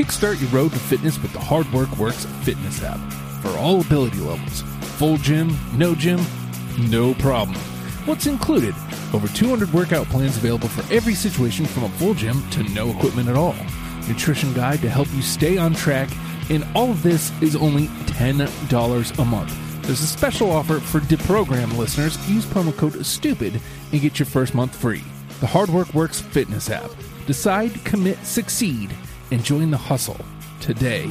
Kickstart your road to fitness with the Hard Work Works fitness app. For all ability levels, full gym, no gym, no problem. What's included? Over 200 workout plans available for every situation from a full gym to no equipment at all. Nutrition guide to help you stay on track, and all of this is only $10 a month. There's a special offer for deprogram listeners. Use promo code STUPID and get your first month free. The Hard Work Works fitness app. Decide, commit, succeed, and join the hustle today.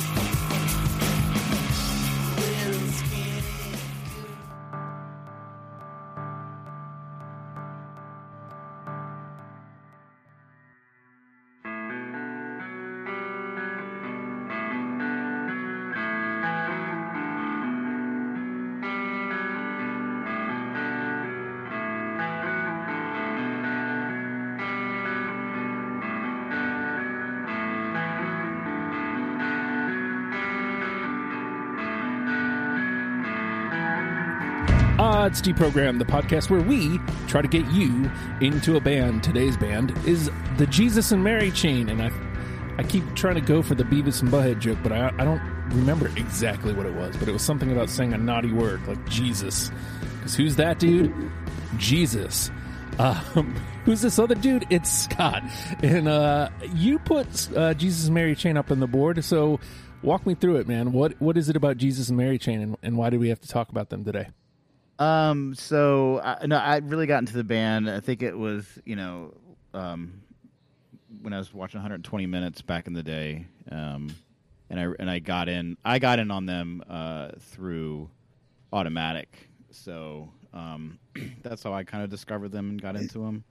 Odds Deprogram, the podcast where we try to get you into a band. Today's band is the Jesus and Mary Chain, and I, I keep trying to go for the Beavis and Butthead joke, but I, I don't remember exactly what it was. But it was something about saying a naughty word like Jesus, because who's that dude? Jesus. Um, who's this other dude? It's Scott, and uh, you put uh, Jesus and Mary Chain up on the board, so. Walk me through it, man. What what is it about Jesus and Mary Chain, and, and why do we have to talk about them today? Um, so I, no, I really got into the band. I think it was, you know, um, when I was watching 120 minutes back in the day. Um, and I and I got in. I got in on them uh, through Automatic. So um, that's how I kind of discovered them and got into them.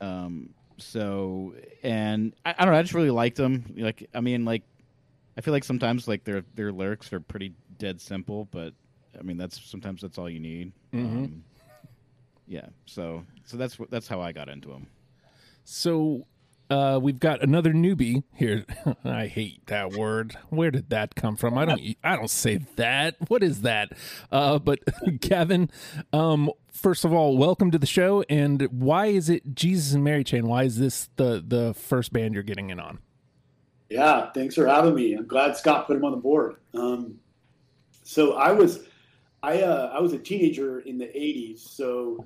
Um, so and I, I don't know. I just really liked them. Like I mean, like I feel like sometimes like their their lyrics are pretty dead simple, but I mean that's sometimes that's all you need. Mhm. Um, yeah. So so that's that's how I got into them. So uh, we've got another newbie here. I hate that word. Where did that come from? I don't. I don't say that. What is that? Uh, but Kevin, um, first of all, welcome to the show. And why is it Jesus and Mary Chain? Why is this the the first band you're getting in on? Yeah, thanks for having me. I'm glad Scott put him on the board. Um, so I was, I uh, I was a teenager in the '80s. So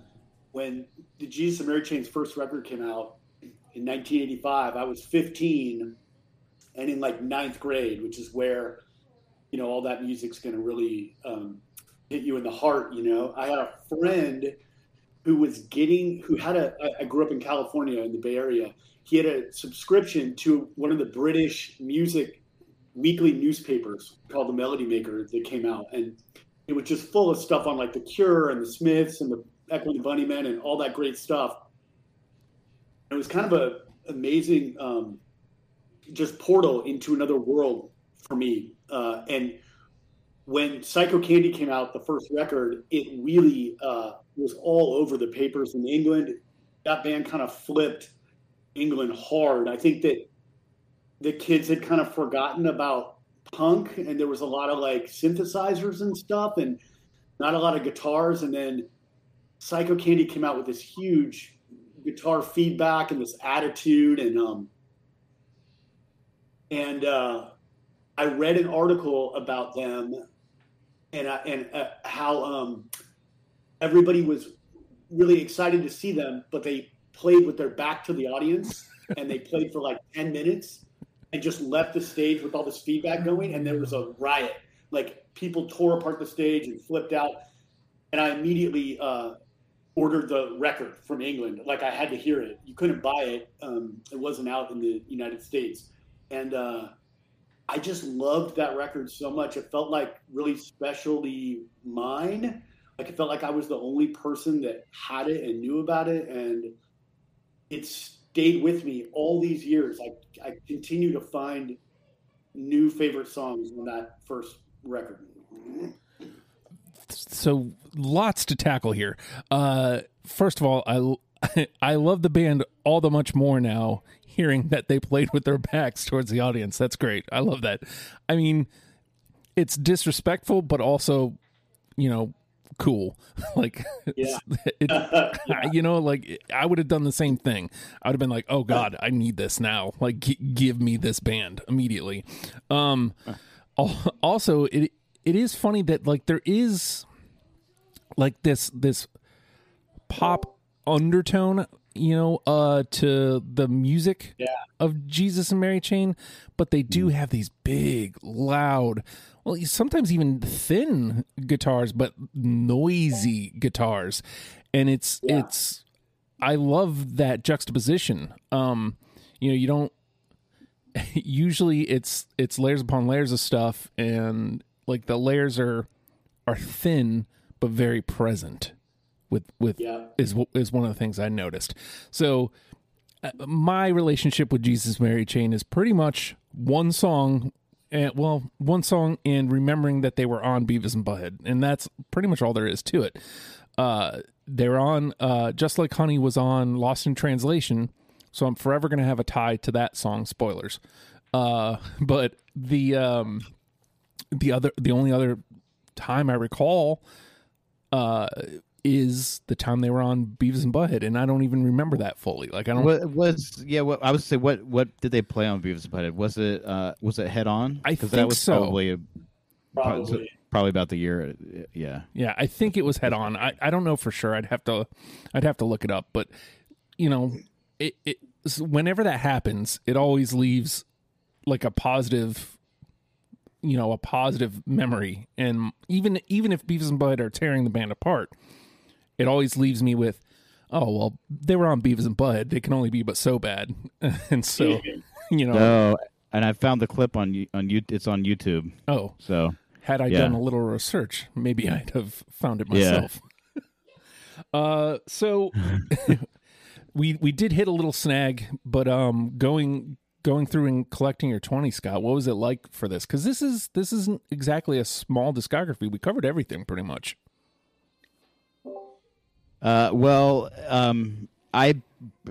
when the Jesus and Mary Chain's first record came out in 1985, I was 15 and in like ninth grade, which is where you know all that music's going to really um, hit you in the heart. You know, I had a friend who was getting who had a. I grew up in California in the Bay Area. He had a subscription to one of the British music weekly newspapers called the Melody Maker that came out, and it was just full of stuff on like the Cure and the Smiths and the Echo and Bunnymen and all that great stuff. It was kind of a amazing, um, just portal into another world for me. Uh, and when Psychocandy came out, the first record, it really uh, was all over the papers in England. That band kind of flipped England hard. I think that the kids had kind of forgotten about punk, and there was a lot of like synthesizers and stuff, and not a lot of guitars. And then Psychocandy came out with this huge guitar feedback and this attitude, and um, and uh, I read an article about them, and I, and uh, how um, everybody was really excited to see them, but they played with their back to the audience, and they played for like ten minutes, and just left the stage with all this feedback going, and there was a riot. Like people tore apart the stage and flipped out, and I immediately uh, ordered the record from England. Like I had to hear it. You couldn't buy it; um, it wasn't out in the United States, and uh, I just loved that record so much. It felt like really specially mine. Like it felt like I was the only person that had it and knew about it, and it stayed with me all these years. I I continue to find new favorite songs on that first record. so lots to tackle here. Uh, first of all, I I love the band all the much more now. Hearing that they played with their backs towards the audience, that's great. I love that. I mean, it's disrespectful, but also, you know, cool. like, Yeah. it, Yeah. you know, like I would have done the same thing. I would have been like, "Oh God, I need this now! Like, g- give me this band immediately." Um, also, it it is funny that like there is like this this pop undertone, you know, uh, to the music Yeah. of Jesus and Mary Chain, but they do have these big, loud, well, sometimes even thin guitars, but noisy guitars, and it's Yeah. it's. I love that juxtaposition. Um, you know, you don't. Usually, it's it's layers upon layers of stuff, and like the layers are are thin but very present. With with Yeah. is is one of the things I noticed. So uh, my relationship with Jesus Mary Chain is pretty much one song and well, one song and remembering that they were on Beavis and Butthead, and that's pretty much all there is to it. Uh, they're on uh, just like Honey was on Lost in Translation, so I'm forever gonna have a tie to that song. Spoilers, uh, but the um, the other the only other time I recall uh, is the time they were on Beavis and Butthead, and I don't even remember that fully. Like I don't. What was yeah? What I would say. What what did they play on Beavis and Butthead? Was it uh was it Head On? I think that was so. Probably a, Probably. probably about the year. Yeah. Yeah, I think it was head on. I, I don't know for sure. I'd have to I'd have to look it up, but you know, it, it whenever that happens, it always leaves like a positive you know, a positive memory. And even even if Beavis and Butthead are tearing the band apart, it always leaves me with oh, well, they were on Beavis and Butthead. They can only be but so bad. and so, you know, No, and I found the clip on You- on you. It's on YouTube. oh, So Had I Yeah. done a little research, maybe I'd have found it myself. Yeah. myself. uh, so we we did hit a little snag, but um, going going through and collecting your twenty, Scott, what was it like for this? Because this is this isn't exactly a small discography. We covered everything pretty much. Uh, well, um, I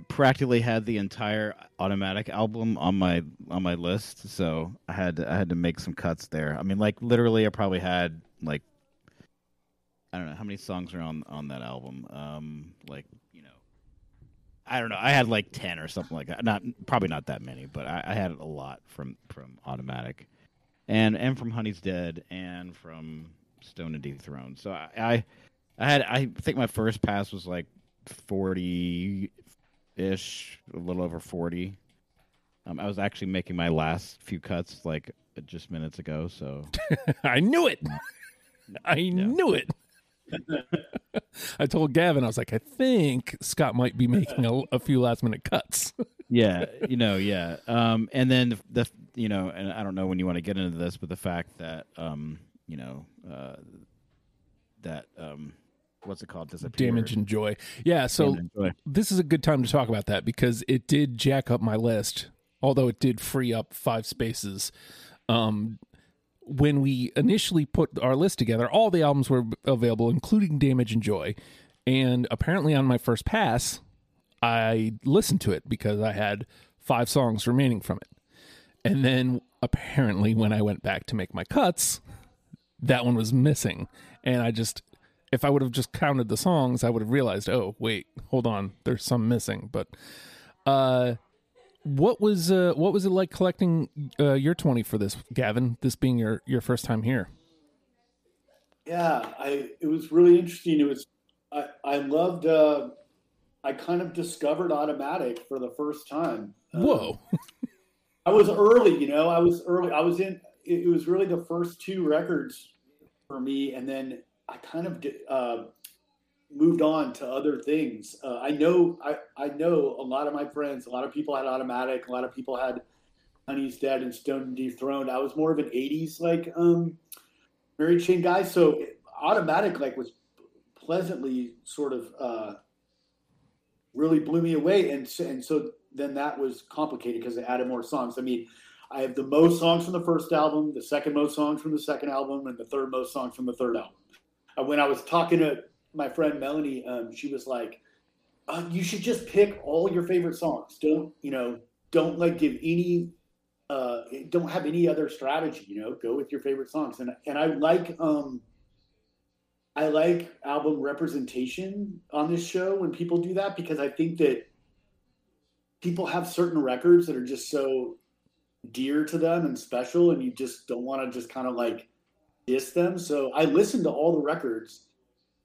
practically had the entire automatic album on my on my list, so I had to, I had to make some cuts there. I mean, like literally, I probably had like I don't know how many songs are on on that album. Um, like you know, I don't know. I had like ten or something like that. Not probably not that many, but I, I had a lot from from automatic, and and from Honey's Dead, and from Stoned and Dethroned. So I. I I had I think my first pass was like forty ish, a little over forty. Um, I was actually making my last few cuts like just minutes ago, so I knew it. I knew it. I told Gavin, I was like, I think Scott might be making a, a few last minute cuts. yeah, you know, yeah. Um, and then the, the you know, and I don't know when you want to get into this, but the fact that um, you know, uh, that um, what's it called? Disappeared. Damage and joy. Yeah, so Joy. this is a good time to talk about that because it did jack up my list, although it did free up five spaces. Um, when we initially put our list together, all the albums were available, including Damage and Joy. And apparently, on my first pass, I listened to it because I had five songs remaining from it. And then apparently, when I went back to make my cuts, that one was missing. And I just, if I would have just counted the songs, I would have realized, oh, wait, hold on, there's some missing. But, uh, what was uh, what was it like collecting uh, your twenty for this, Gavin? This being your your first time here. Yeah, I it was really interesting. It was I I loved. Uh, I kind of discovered automatic for the first time. Um, Whoa, I was early, you know. I was early. I was in. It was really the first two records for me, and then I kind of uh, moved on to other things. Uh, I know. I I know a lot of my friends. A lot of people had automatic. A lot of people had Honey's Dead and Stoned Dethroned. I was more of an '80s like um, Mary Chain guy, so automatic like was pleasantly sort of. Uh, really blew me away and so, and so then that was complicated because it added more songs i mean i have the most songs from the first album the second most songs from the second album and the third most songs from the third album when i was talking to my friend melanie um, she was like uh, you should just pick all your favorite songs. Don't you know don't like give any uh, don't have any other strategy you know go with your favorite songs. And and i like um I like album representation on this show when people do that because I think that people have certain records that are just so dear to them and special, and you just don't want to just kind of like diss them. So I listened to all the records,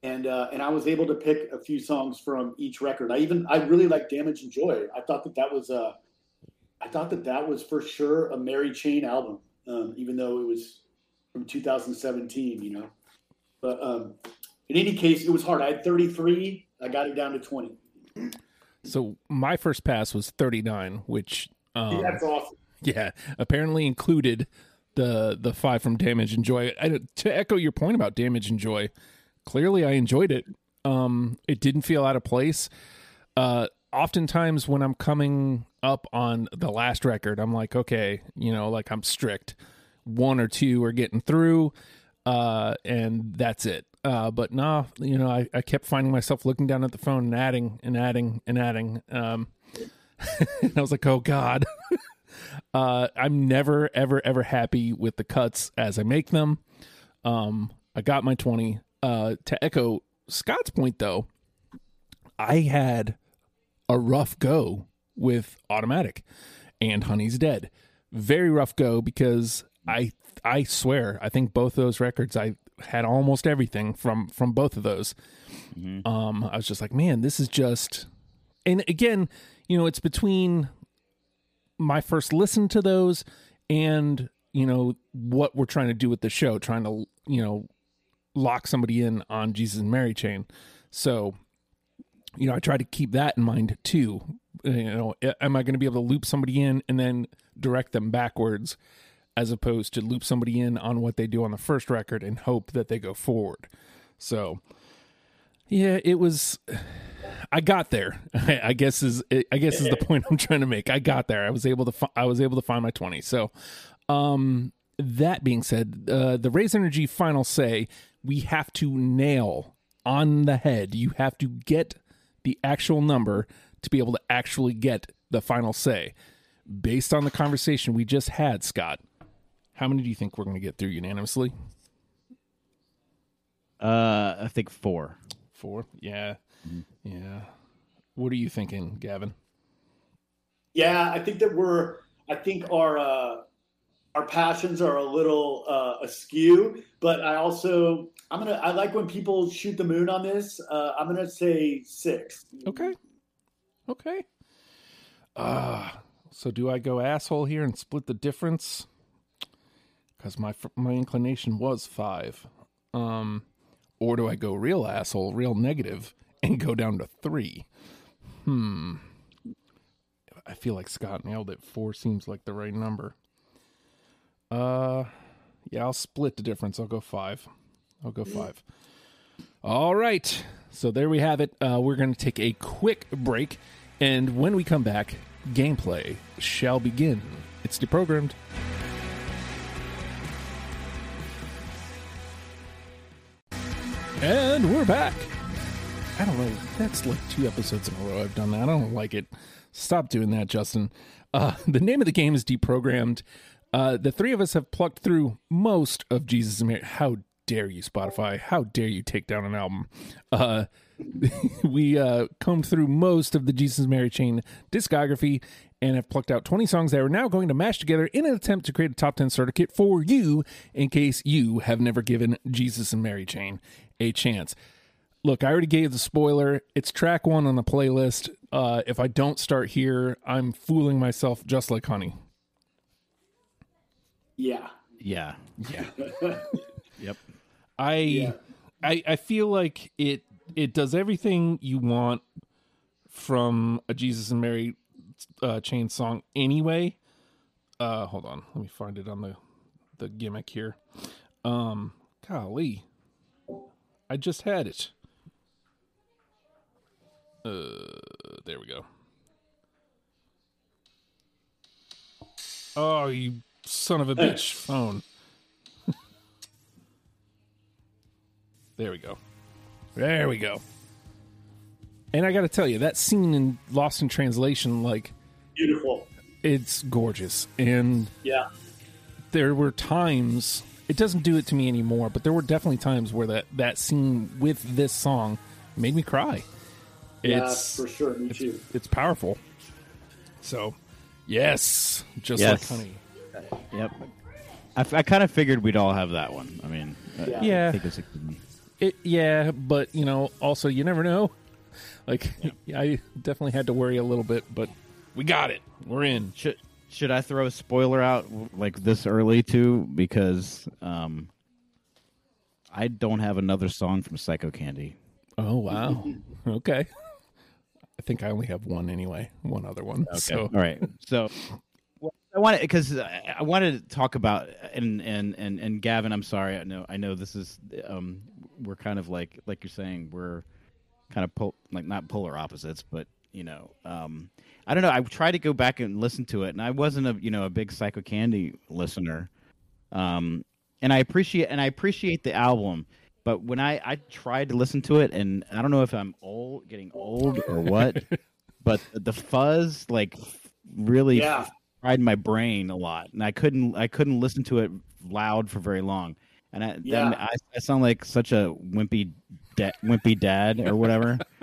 and uh, and I was able to pick a few songs from each record. I even I really like Damage and Joy. I thought that that was a, I thought that that was for sure a Mary Chain album, um, even though it was from 2017. You know, but um, in any case, it was hard. I had 33. I got it down to 20. So my first pass was 39, which um, That's awesome. yeah, apparently included the the five from Damage and Joy. I, to echo your point about Damage and Joy, clearly I enjoyed it. Um, it didn't feel out of place. Uh, oftentimes when I'm coming up on the last record, I'm like, okay, you know, like I'm strict. One or two are getting through, uh, and that's it. Uh, but nah, you know, I, I kept finding myself looking down at the phone and adding and adding and adding. Um, and I was like, oh God. uh, I'm never, ever, ever happy with the cuts as I make them. Um, I got my 20. Uh, to echo Scott's point, though, I had a rough go with Automatic and Honey's Dead. Very rough go because I I swear I think both those records I had almost everything from from both of those. Um, I was just like, man, this is just, and again, you know, it's between my first listen to those and you know what we're trying to do with the show, trying to you know lock somebody in on Jesus and Mary chain. So, you know, I try to keep that in mind too. You know, am I going to be able to loop somebody in and then direct them backwards? as opposed to loop somebody in on what they do on the first record and hope that they go forward. So, yeah, it was. I got there. I guess is I guess is the point I'm trying to make. I got there. I was able to. fi- I was able to find my twenty. So, um, that being said, uh, the Raise Energy final say we have to nail on the head. You have to get the actual number to be able to actually get the final say. Based on the conversation we just had, Scott, how many do you think we're going to get through unanimously? Uh, I think four. Four. Yeah. Yeah. What are you thinking, Gavin? Yeah, I think that we're. I think our uh, our passions are a little uh, askew, but I also I'm gonna. I like when people shoot the moon on this. Uh, I'm gonna say six. Okay. Okay. Uh so do I go asshole here and split the difference? Cuz my my inclination was 5. Um or do I go real asshole, real negative and go down to 3? Hmm. I feel like Scott nailed it. 4 seems like the right number. Uh yeah, I'll split the difference. I'll go 5. I'll go 5. All right. So there we have it. Uh, we're going to take a quick break. And when we come back, gameplay shall begin. It's deprogrammed. And we're back. I don't know. That's like two episodes in a row I've done that. I don't like it. Stop doing that, Justin. Uh, the name of the game is Deprogrammed. Uh, the three of us have plucked through most of Jesus and Mary. How dare you, Spotify? How dare you take down an album? Uh, we uh, combed through most of the Jesus and Mary chain discography and have plucked out 20 songs that we're now going to mash together in an attempt to create a top 10 starter kit for you in case you have never given Jesus and Mary chain a chance. Look, I already gave the spoiler. It's track one on the playlist. Uh, if I don't start here, I'm fooling myself just like honey. Yeah. Yeah. Yeah. Yep. I Yeah. I I feel like it it does everything you want from a Jesus and Mary uh, chain song anyway. Uh hold on, let me find it on the the gimmick here. Um golly. I just had it. Uh there we go. Oh, you son of a bitch phone. There we go. There we go. And I got to tell you, that scene in Lost in Translation, like, Beautiful. it's gorgeous. And Yeah. there were times it doesn't do it to me anymore. But there were definitely times where that that scene with this song made me cry. Yeah, It's for sure. Me it's, too. it's powerful. So, yes, just Yes. like honey. Yep. I, f- I kind of figured we'd all have that one. I mean, uh, Yeah. Yeah. I think it's a good one. It, yeah, but you know, also you never know. Like, I definitely had to worry a little bit, but we got it. We're in. Should should I throw a spoiler out like this early too? Because um, I don't have another song from Psychocandy. Oh wow. okay. I think I only have one anyway. One other one. So all right. So well, I wanted because I I wanted to talk about and and and and Gavin. I'm sorry. I know I know this is um we're kind of like like you're saying we're kind of pol- like not polar opposites, but you know um I don't know. I tried to go back and listen to it, and I wasn't a you know a big Psychocandy listener. Um, and I appreciate and I appreciate the album. But when I, I tried to listen to it, and I don't know if I'm old, getting old or what, but the fuzz like really Yeah. fried my brain a lot, and I couldn't I couldn't listen to it loud for very long. And I, then Yeah. I, I sound like such a wimpy, da- wimpy dad or whatever.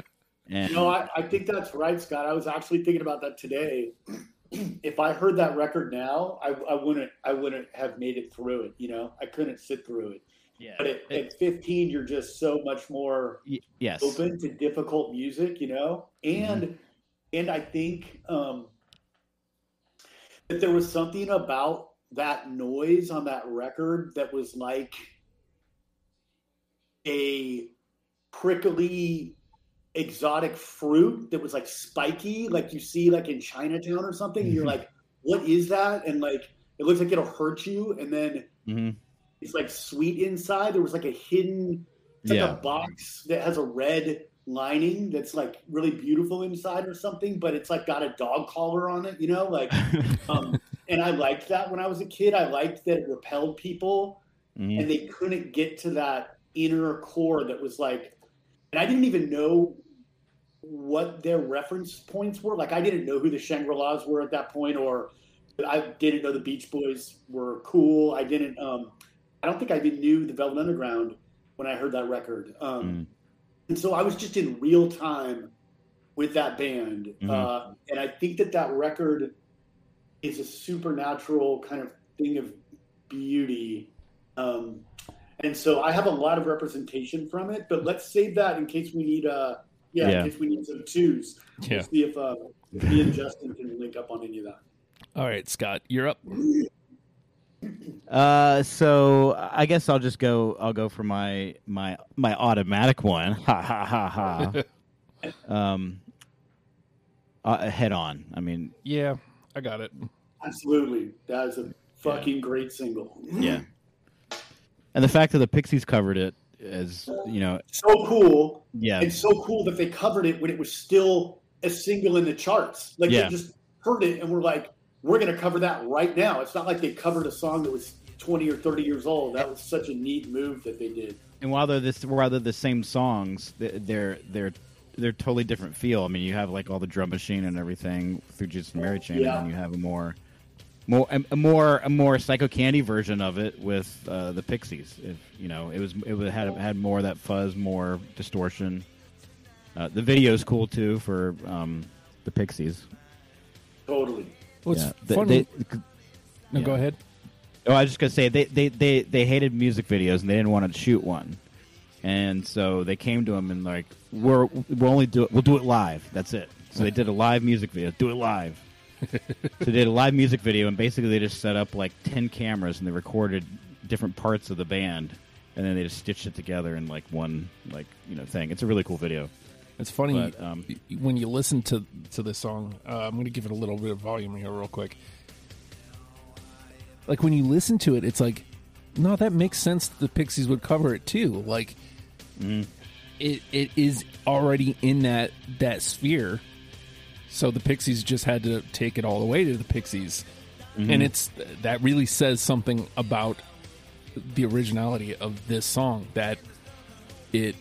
And No, I, I think that's right, Scott. I was actually thinking about that today. if I heard that record now, I, I wouldn't I wouldn't have made it through it. You know, I couldn't sit through it. yeah, But at, at 15, you're just so much more y- yes, open to difficult music, you know, and Mm-hmm. and I think um, that there was something about that noise on that record that was like a prickly exotic fruit that was like spiky, like you see like in Chinatown or something. Mm-hmm. you're like, what is that? And like it looks like it'll hurt you, and then hmm it's like sweet inside. There was like a hidden, it's like Yeah. a box that has a red lining that's like really beautiful inside or something, but it's like got a dog collar on it, you know, like. Um, and I liked that when I was a kid. I liked that it repelled people, Mhm. and they couldn't get to that inner core that was like. And I didn't even know what their reference points were. Like I didn't know who the Shangri Las were at that point, or I didn't know the Beach Boys were cool. I didn't. Um, I don't think I even knew the Velvet Underground when I heard that record. Um, Mm. And so I was just in real time with that band, Mhm. uh, and I think that that record is a supernatural kind of thing of beauty. Um, and so I have a lot of representation from it, but let's save that in case we need uh yeah, Yeah. in case we need some twos. Yeah. We'll see if uh, me and Justin can link up on any of that. all right, Scott, you're up. Uh, so I guess I'll just go. I'll go for my my my automatic one. Ha ha ha ha. um, uh, head on. I mean, Yeah, I got it. Absolutely. That is a fucking great single. yeah. And the fact that the Pixies covered it is, you know, So cool. yeah, it's so cool that they covered it when it was still a single in the charts. Like Yeah. they just heard it and were like, we're going to cover that right now. It's not like they covered a song that was 20 or 30 years old. That was such a neat move that they did. and while they're this, while they're the same songs, they're they're they're totally different feel. I mean, you have like all the drum machine and everything through Jesus and Mary Chain, Yeah. and then you have a more more a, a more a more Psychocandy version of it with uh, the Pixies. If you know, it was it was, had had more of that fuzz, more distortion. Uh, the video's cool too for um, the Pixies. Totally. What's yeah. They- funny? they- no, go ahead. Oh, I was just gonna say they, they, they, they hated music videos and they didn't want to shoot one, and so they came to him and like we're we'll only do it we'll do it live. That's it. So they did a live music video. Do it live. So they did a live music video and basically they just set up like ten cameras and they recorded different parts of the band and then they just stitched it together in like one like you know thing. It's a really cool video. It's funny But, um, when you listen to to this song. Uh, I'm going to give it a little bit of volume here, real quick. Like when you listen to it, it's like, no, that makes sense. The Pixies would cover it too. Like, it it is already in that that sphere. So the Pixies just had to take it all the way to the Pixies, mm-hmm. and it's that really says something about the originality of this song that it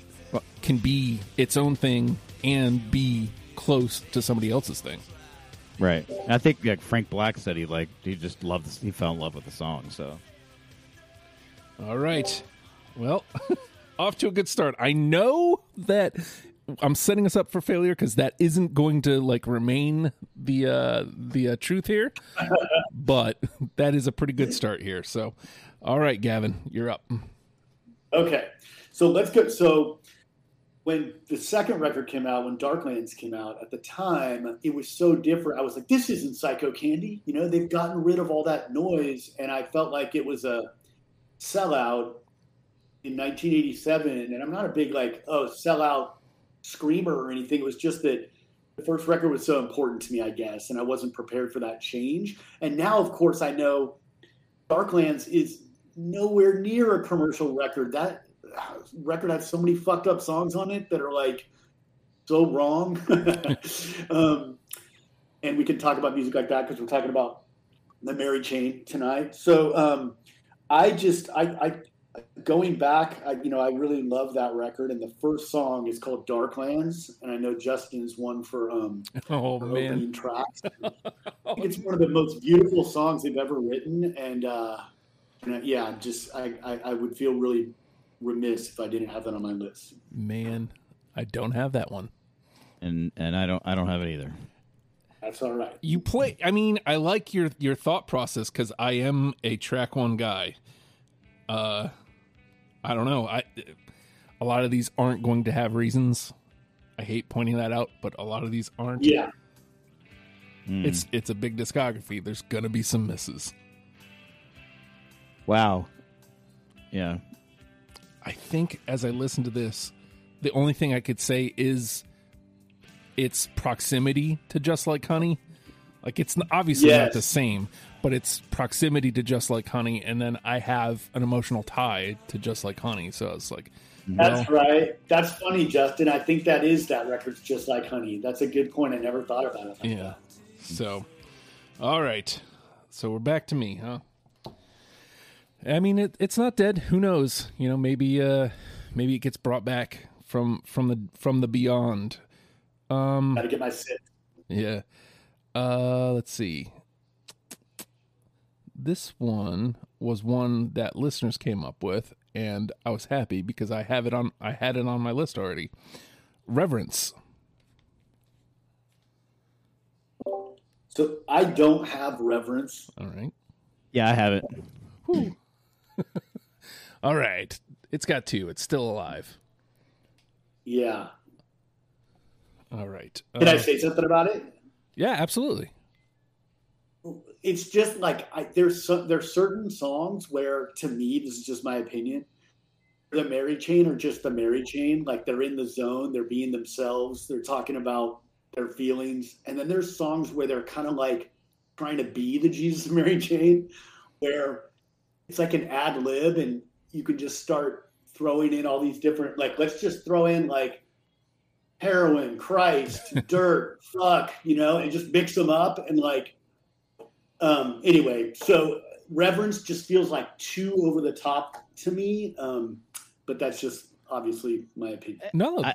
can be its own thing and be close to somebody else's thing. Right. I think like Frank Black said he like he just loved this, he fell in love with the song. So All right. Well, off to a good start. I know that I'm setting us up for failure because that isn't going to like remain the uh the uh, truth here, but that is a pretty good start here. So, all right, Gavin, you're up. Okay, so let's go. So when the second record came out, when Darklands came out, at the time it was so different. I was like, this isn't Psychocandy. You know, they've gotten rid of all that noise, and I felt like it was a sellout in 1987. And I'm not a big like, oh, sellout screamer or anything. It was just that the first record was so important to me, I guess, and I wasn't prepared for that change. And now, of course, I know Darklands is nowhere near a commercial record. That record has so many fucked up songs on it that are like so wrong. um, and we can talk about music like that because we're talking about the Mary Chain tonight. So um, I just I, I going back, I, you know, I really love that record, and the first song is called Darklands, and I know Justin's one for um, oh for man, opening tracks. It's one of the most beautiful songs they've ever written, and, uh, and uh, yeah, just I, I, I would feel really remiss if I didn't have that on my list. man, I don't have that one. and and I don't I don't have it either. That's all right. You play. I mean, I like your your thought process because I am a track one guy. Uh, I don't know. I a lot of these aren't going to have reasons. I hate pointing that out, but a lot of these aren't. Yeah, Mm. It's it's a big discography. There's gonna be some misses. wow. Yeah. I think as I listen to this, the only thing I could say is its proximity to Just Like Honey. Like it's n- obviously not the same, but it's proximity to Just Like Honey, and then I have an emotional tie to Just Like Honey. So it's like, that's right. That's funny, Justin. I think that is that record's just like Honey. That's a good point. I never thought about it. Like yeah. that. So, all right. So we're back to me, huh? I mean, it, it's not dead. Who knows? You know, maybe uh, maybe it gets brought back from from the from the beyond. Um, Got to get my sit. Yeah. Uh let's see. This one was one that listeners came up with and I was happy because I have it on I had it on my list already. Reverence. So I don't have reverence. All right. Yeah, I have it. All right. It's got two. It's still alive. Yeah. All right. Can I Uh, say something about it? yeah, absolutely. It's just like I, there's so, there's certain songs where to me this is just my opinion the mary chain are just the mary chain. Like they're in the zone they're being themselves they're talking about their feelings. And then there's songs where they're kind of like trying to be the jesus and mary chain where it's like an ad lib and you can just start throwing in all these different like let's just throw in like heroin christ dirt fuck you know and just mix them up and like um, anyway, so reverence just feels like too over the top to me. Um, but that's just obviously my opinion. No. I,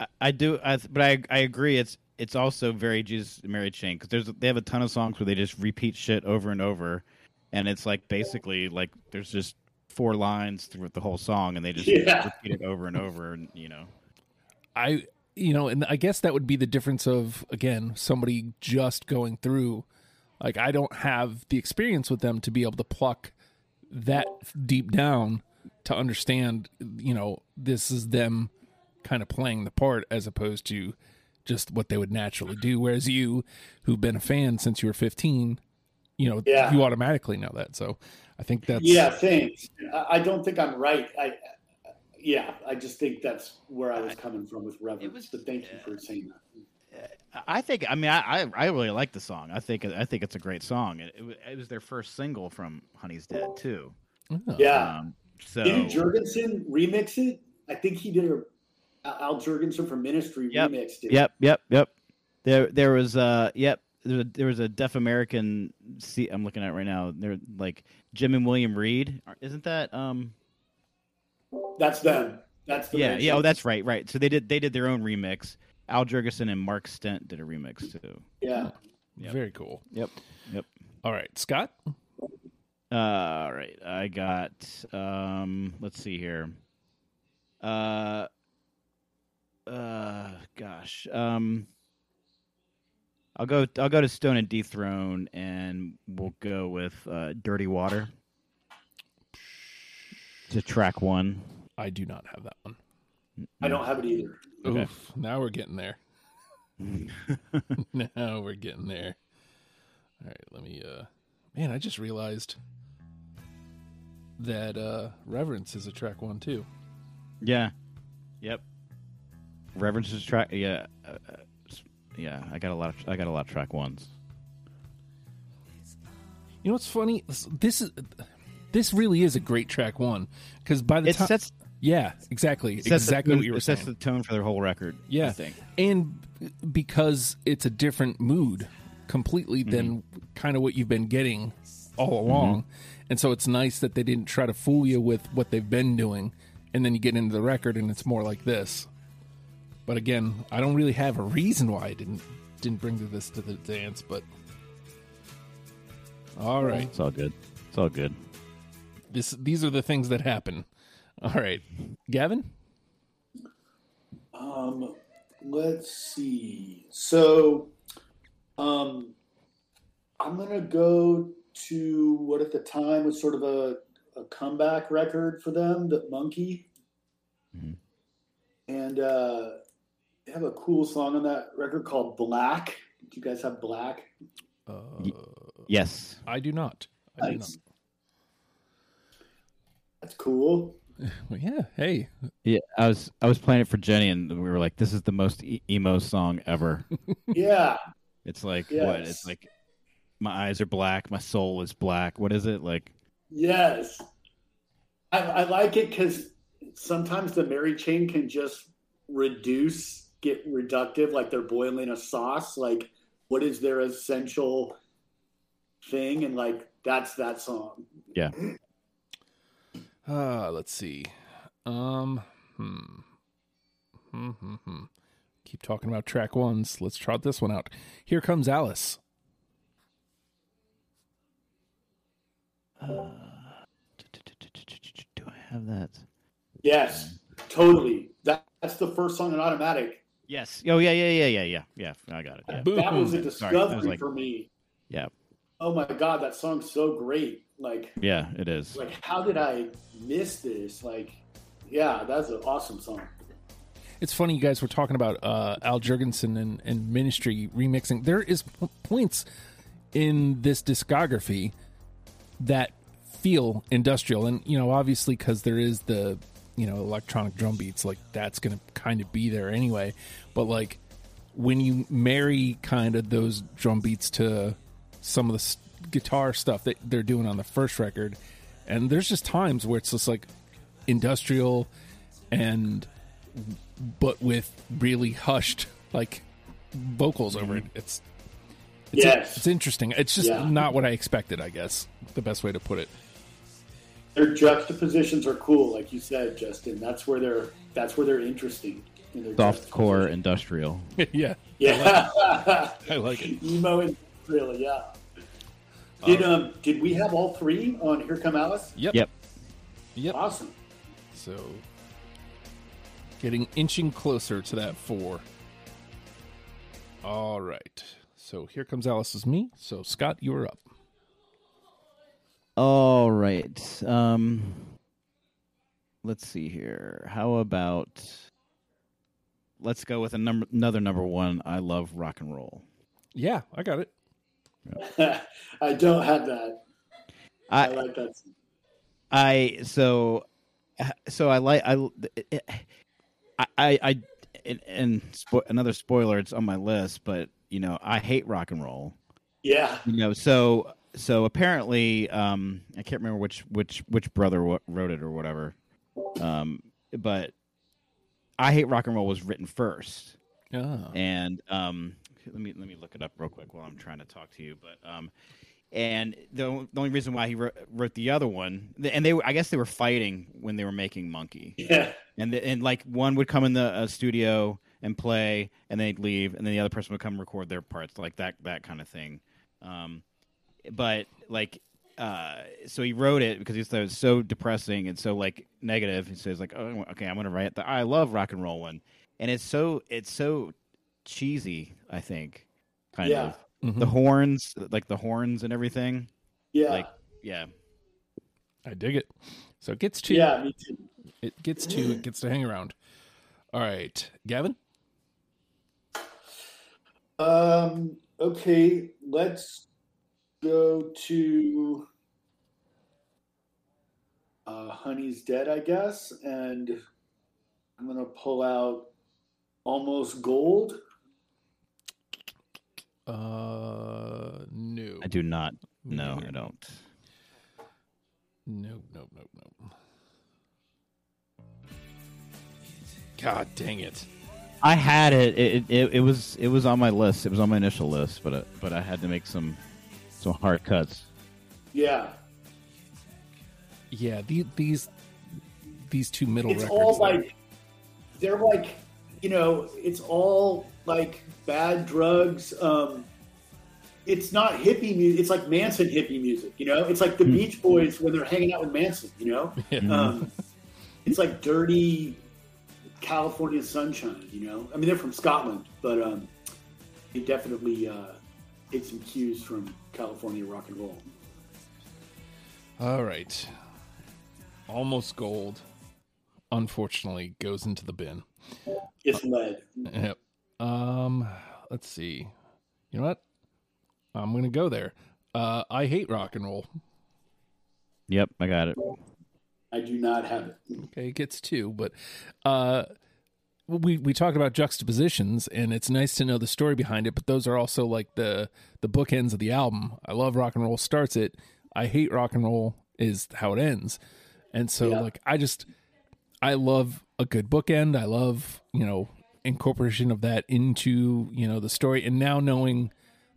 I, I do, I, but I I agree. It's it's also very Jesus and Mary Chain because there's they have a ton of songs where they just repeat shit over and over, and it's like basically like there's just four lines throughout the whole song, and they just Yeah. repeat it over and over, and you know. I you know, and I guess that would be the difference of again somebody just going through. Like I don't have the experience with them to be able to pluck that deep down to understand. You know, this is them kind of playing the part as opposed to just what they would naturally do. Whereas you, who've been a fan since you were fifteen, you know, Yeah. you automatically know that. So I think that's Yeah, thanks. I, I don't think I'm right. I, yeah, I just think that's where I was coming from with reverence. was- but thank you for saying that. I think. I mean, I, I I really like the song. I think I think it's a great song. It, it, it was their first single from Honey's Dead too. Oh. Yeah. Um, so Didn't Jourgensen remix it? I think he did a Al Jourgensen from Ministry Yep. remixed it. Yep, yep, yep. There, there was uh, yep. There was a, there was a Def American. See, I'm looking at it right now. They're like Jim and William Reid. Isn't that um? That's them. That's the Yeah, yeah. Oh, that's right, right. So they did they did their own remix. Al Jourgensen and Mark Stent did a remix too. yeah. Yep. very cool. Yep, yep. All right, Scott. Uh, all right. I I got. Um, let's see here. Uh, uh, gosh. Um, I'll go. I'll go to Stoned and Dethroned, and we'll go with uh, Dirty Water. To track one. I do not have that one. I don't have it either. Okay. Oof, now we're getting there. now we're getting there. All right, let me. uh Man, I just realized that uh Reverence is a track one too. Yeah. Yep. Reverence is track. Yeah. Uh, uh, yeah. I got a lot. Of, I got a lot of track ones. You know what's funny? This is this really is a great track one because by the It time, sets yeah, exactly, it sets exactly the, what you were it sets saying. the tone for their whole record. Yeah, I think. and because it's a different mood completely mm-hmm. than kind of what you've been getting all mm-hmm. along, and so it's nice that they didn't try to fool you with what they've been doing, and then you get into the record and it's more like this. But again, I don't really have a reason why I didn't didn't bring this to the dance, but all right. It's all good. It's all good. This these are the things that happen. All right, Gavin. Um, let's see. So, um, I'm gonna go to what at the time was sort of a, a comeback record for them, the Munki, Mhm. and uh, they have a cool song on that record called Black. Do you guys have Black? Uh, Yes. I do not. I do Nice. That's cool. Not. Well, yeah. Hey. Yeah. I was I was playing it for Jenny, and we were like, "This is the most e- emo song ever." Yeah, it's like what? It's like my eyes are black, my soul is black. What is it like? Yes. I, I like it because sometimes the Mary chain can just reduce, get reductive, like they're boiling a sauce. Like, what is their essential thing? And like, that's that song. Uh, let's see. Um, hmm. Hmm, hmm, hmm. Keep talking about track ones. Let's trot this one out. Here comes Alice. Do I have that? Yes, totally. That, that's the first song in automatic. Yes. Oh yeah, yeah, yeah, yeah, yeah, yeah. I got it. Yeah. That was a Sorry, was discovery like- for me. Yeah. Oh my God, that song's so great. Like, Yeah, it is. like how did I miss this? Like, yeah, that's an awesome song. It's funny you guys were talking about uh, Al Jourgensen and, and Ministry remixing. There is p- points in this discography that feel industrial, and you know, obviously because there is the you know electronic drum beats, like that's going to kind of be there anyway. But like when you marry kind of those drum beats to some of the s- guitar stuff that they're doing on the first record, and there's just times where it's just like industrial and but with really hushed like vocals over it. It's it's, Yes. it's interesting. It's just Yeah. not what I expected. I guess the best way to put it. their juxtapositions are cool, like you said, Justin. That's where they're that's where they're interesting. In their Soft core industrial. yeah, Yeah, I like it. emo and really, yeah. Did um did we have all three on Here Come Alice? Yep. Yep. Yep. Awesome. So getting inching closer to that four. All right. So here comes Alice's me. So Scott, you are up. All right. Um let's see here. How about let's go with a number another number one. I love rock and roll. Yeah, I got it. I don't have that. I, I like that. I so so I like I I I, I and, and spo- another spoiler it's on my list, but you know, I hate rock and roll. Yeah. you know so so apparently um i can't remember which which which brother wrote it or whatever um but i hate rock and roll was written first Yeah. and um let me let me look it up real quick while i'm trying to talk to you but um and the, the only reason why he wrote, wrote the other one and they were i guess they were fighting when they were making Munki Yeah. and the, and like one would come in the uh, studio and play and they'd leave and then the other person would come record their parts like that that kind of thing um but like uh, so he wrote it because he thought it was so depressing and so like negative. He says like, oh, okay, I'm gonna write the I love rock and roll one, and it's so it's so cheesy. I think, kind Yeah. of Mhm. the horns, like the horns and everything. Yeah. Like, yeah, I dig it. So it gets to yeah, me too. It gets to It gets to hang around. All right, Gavin. Um, okay, let's go to uh, Honey's Dead, I guess, and I'm gonna pull out Almost Gold. Uh, no. I do not. No, Me I don't. No, no, no, no. God dang it. I had it. It, it. it was it was on my list. It was on my initial list, but uh, but I had to make some some hard cuts. Yeah, Yeah, the, these these two middle it's records. all there. like they're like you know, it's all like bad drugs. Um, it's not hippie music. It's like Manson hippie music. You know, it's like the Beach Boys when they're hanging out with Manson. You know, um, it's like dirty California sunshine. You know, I mean they're from Scotland, but um, they definitely uh, take some cues from California rock and roll. All right. Almost gold. Unfortunately, goes into the bin. It's lead. Yep. Um, let's see. You know what? I'm gonna go there. Uh, I hate rock and roll. Yep, I got it. I do not have it. Okay, it gets two, but uh, we we talked about juxtapositions, and it's nice to know the story behind it. But those are also like the the bookends of the album. I love rock and roll starts it. I hate rock and roll is how it ends, and so Yeah. like I just I love a good bookend. I love you know incorporation of that into you know the story, and now knowing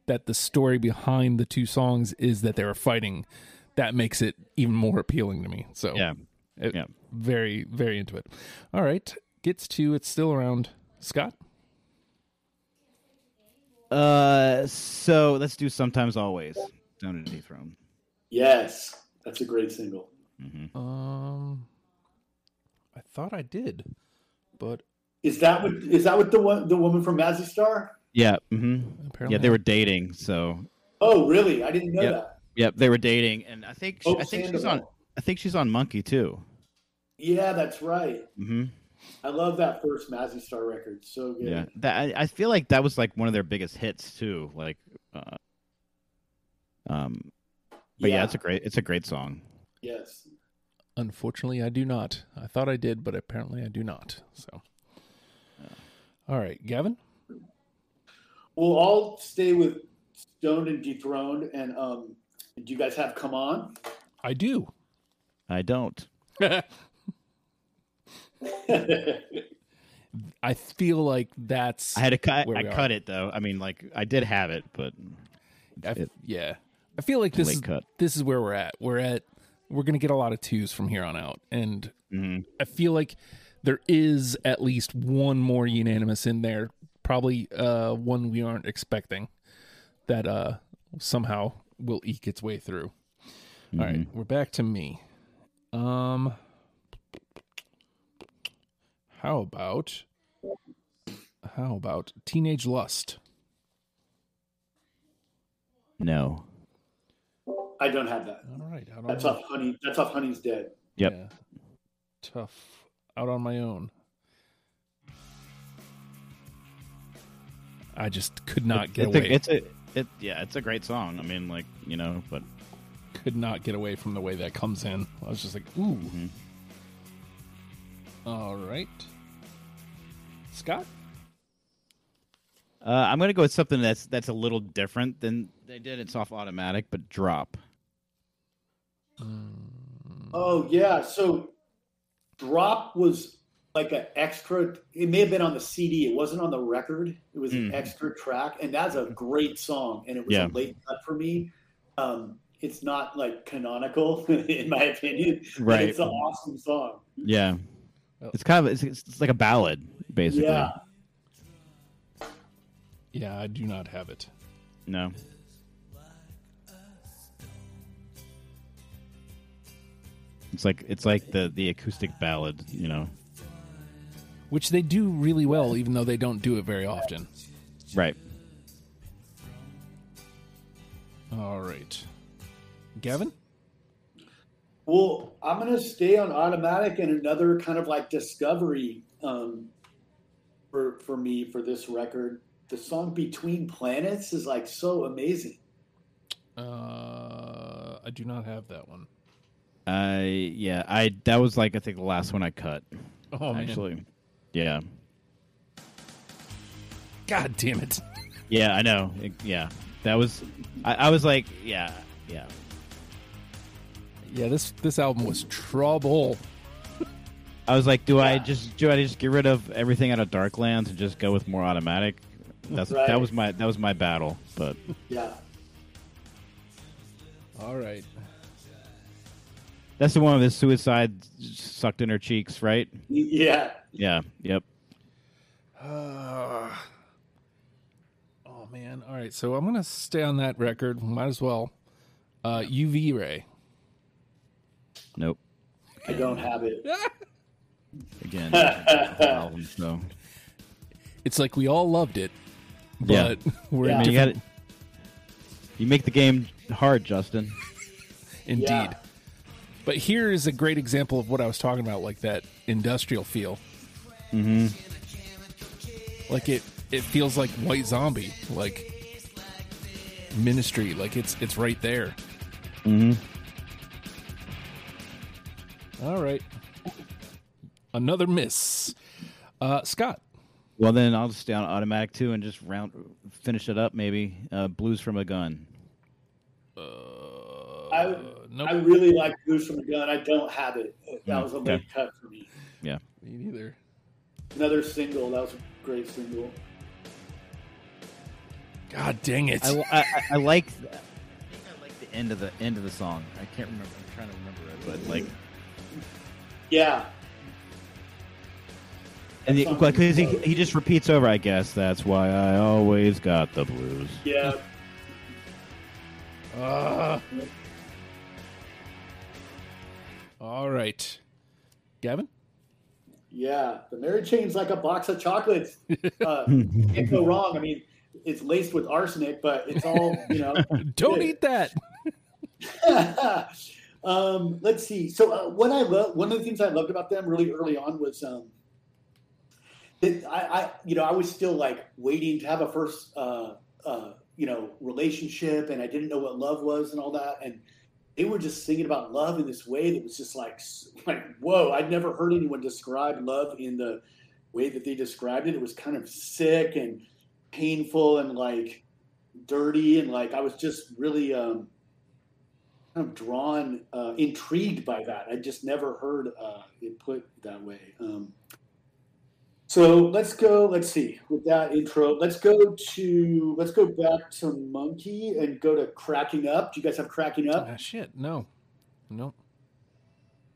that the story behind the two songs is that they were fighting, that makes it even more appealing to me. So Yeah, it- Yeah. very very into it. All right, gets to it's still around. Scott, Uh, so let's do sometimes always. Down and dethrone. Yes, that's a great single. um, I thought I did, but Is that what is that what the one the woman from Mazzy Star? Yeah. hmm apparently Yeah, they were dating. So Oh, really? I didn't know Yep. that. yep, they were dating, and I think she, Oh, I think she's on. I think she's on Munki too. Yeah, that's right. hmm I love that first Mazzy Star record. So good. Yeah, that I, I feel like that was like one of their biggest hits too. Like, uh, um, but yeah. Yeah. it's a great it's a great song. Yes. Unfortunately, I do not. I thought I did, but apparently I do not. So, all right, Gavin. Well, I'll stay with Stoned and Dethroned. And um, do you guys have Come On? I do. I don't. I feel like that's I had to cut. I we are. cut it though. I mean, like I did have it, but I f- it- yeah. I feel like this is cut. this is where we're at. We're at we're gonna get a lot of twos from here on out, and mhm. I feel like there is at least one more unanimous in there, probably uh, one we aren't expecting that uh, somehow will eke its way through. All right, we're back to me. Um, how about how about Teenage Lust? no. I don't have that. All right, out on That's my- off Honey. That's off Honey's Dead. Yep. Yeah. Tough. Out on my own. I just could not get it's away. A, it's a it yeah, it's a great song. I mean, like you know, but could not get away from the way that comes in. I was just like, ooh. Mhm. All right. Scott? uh, I'm gonna go with something that's that's a little different than they did. It's off automatic, but drop. Oh yeah. So Drop was like an extra. It may have been on the CD. It wasn't on the record. It was an Mm. extra track, and that's a great song. And it was Yeah. a late cut for me. Um, it's not like canonical in my opinion. Right. It's an awesome song. Yeah, Oh. it's kind of it's, it's like a ballad basically. Yeah. Yeah, I do not have it. No. It's like it's like the the acoustic ballad, you know. which they do really well, even though they don't do it very often. Right. All right, Gavin. Well, I'm gonna stay on automatic and another kind of like discovery um, for for me for this record. The song "Between Planets" is like so amazing. Uh, I do not have that one. I yeah, I that was like I think the last one I cut. Oh man. actually. Yeah. God damn it! Yeah, I know. It- yeah. That was I, I was like, yeah, yeah. Yeah, this this album was trouble. I was like, do I just do I just get rid of everything out of Darklands and just go with more automatic? That's Right. that was my that was my battle, but Yeah, All right. That's the one with the suicide sucked in her cheeks, right? yeah. Yeah. Yep. Uh, oh man. All right. So I'm gonna stay on that record. Might as well. Uh, UV ray. Nope. I don't have it. Again. album, so It's like we all loved it, Yeah. but we're Yeah. in you got it. You make the game hard, Justin. indeed. Yeah. But here is a great example of what I was talking about, like that industrial feel. Mm-hmm. Like it, it feels like White Zombie, like Ministry. Like it's it's right there. Mm-hmm. All right. Another miss. Uh, Scott. Well, then I'll just stay on automatic too and just round finish it up. Maybe uh, blues from a gun. Uh, I nope. I really like "Blues from a Gun." I don't have it. That was a Okay. late cut for me. Yeah. Me neither. Another single. That was a great single. God dang it. I, I, I- I like. I think I like the end of the end of the song. I can't remember. I'm trying to remember it, but like, Yeah, and That because he he just repeats over. I guess that's why I always got the blues. yeah. Ah. All right. Gavin? Yeah, the Mary Chain's like a box of chocolates. Uh, can't go wrong. I mean, it's laced with arsenic, but it's all you know. Don't eat that. um, let's see. So uh, what I love, one of the things I loved about them really early on was, um, that I, I, you know, I was still like waiting to have a first, uh, uh, you know, relationship, and I didn't know what love was and all that, and they were just singing about love in this way that was just like, like, whoa! I'd never heard anyone describe love in the way that they described it. It was kind of sick and painful and like dirty, and like I was just really. Um, kind of drawn, uh, intrigued by that. I just never heard uh, it put that way. Um, so let's go. Let's see with that intro. Let's go to let's go back to Munki and go to Cracking Up. Do you guys have Cracking Up? Ah, shit. No. No.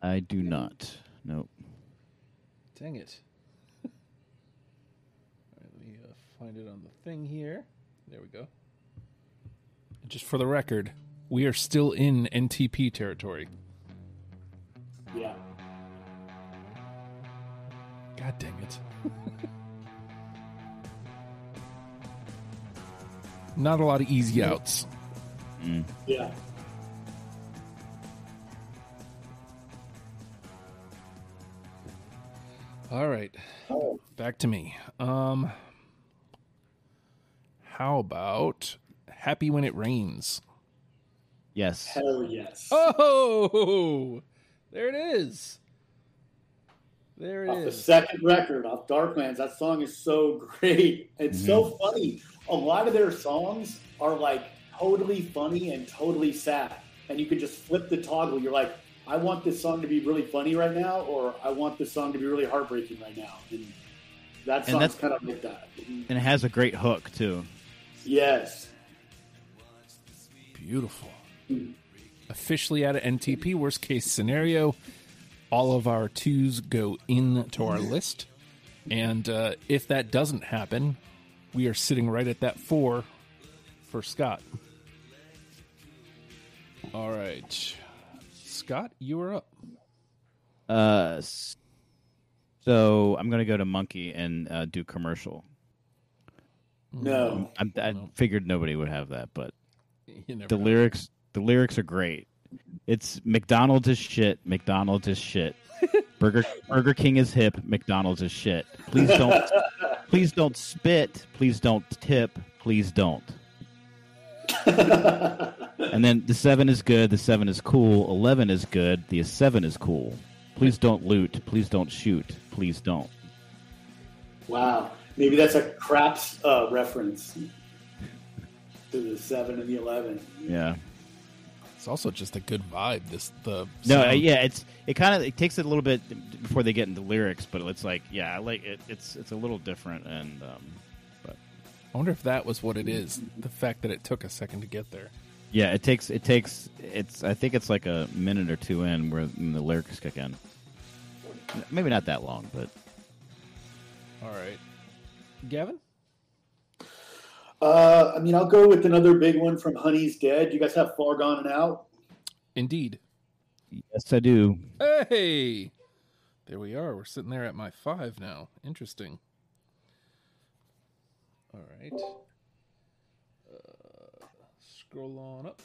I do not. Nope. Dang it. All right, let me uh, find it on the thing here. There we go. And just for the record, we are still in NTP territory. Yeah. God dang it. Not a lot of easy outs. Yeah. All right. Oh, Back to me. Um how about Happy When It Rains? Yes. hell yes. Oh, there it is. There it off the second record off Darklands. That song is so great. It's so Mm-hmm. funny. A lot of their songs are like totally funny and totally sad. And you can just flip the toggle. You're like, I want this song to be really funny right now, or I want this song to be really heartbreaking right now. And that And song's that's- kind of like that. And it has a great hook too. Yes. Beautiful. Officially out of NTP. Worst case scenario, all of our twos go into our list. And uh, if that doesn't happen, we are sitting right at that four for Scott. All right. Scott, you are up. Uh, so I'm gonna go to Munki and uh, do commercial. No. I, I No. figured nobody would have that, but the lyrics the lyrics are great. It's McDonald's is shit. McDonald's is shit. Burger Burger King is hip. McDonald's is shit. Please don't please don't spit. Please don't tip. Please don't. And then the seven is good. The seven is cool. Eleven is good. The seven is cool. Please don't loot. Please don't shoot. Please don't. wow. Maybe that's a craps uh, reference to the seven and the eleven. Yeah. It's also just a good vibe. This the No, uh, yeah, it's it kind of it takes it a little bit before they get into lyrics, but it's like yeah, I like it. It's it's a little different, and um, but I wonder if that was what it is. The fact that it took a second to get there. yeah, it takes it takes it's I think it's like a minute or two in where the lyrics kick in. Maybe not that long, but All right, Gavin. Uh, I mean, I'll go with another big one from Honey's Dead. You guys have Far Gone and Out? Indeed. yes, I do. Hey, there we are. We're sitting there at my five now. Interesting. All right. Uh, scroll on up.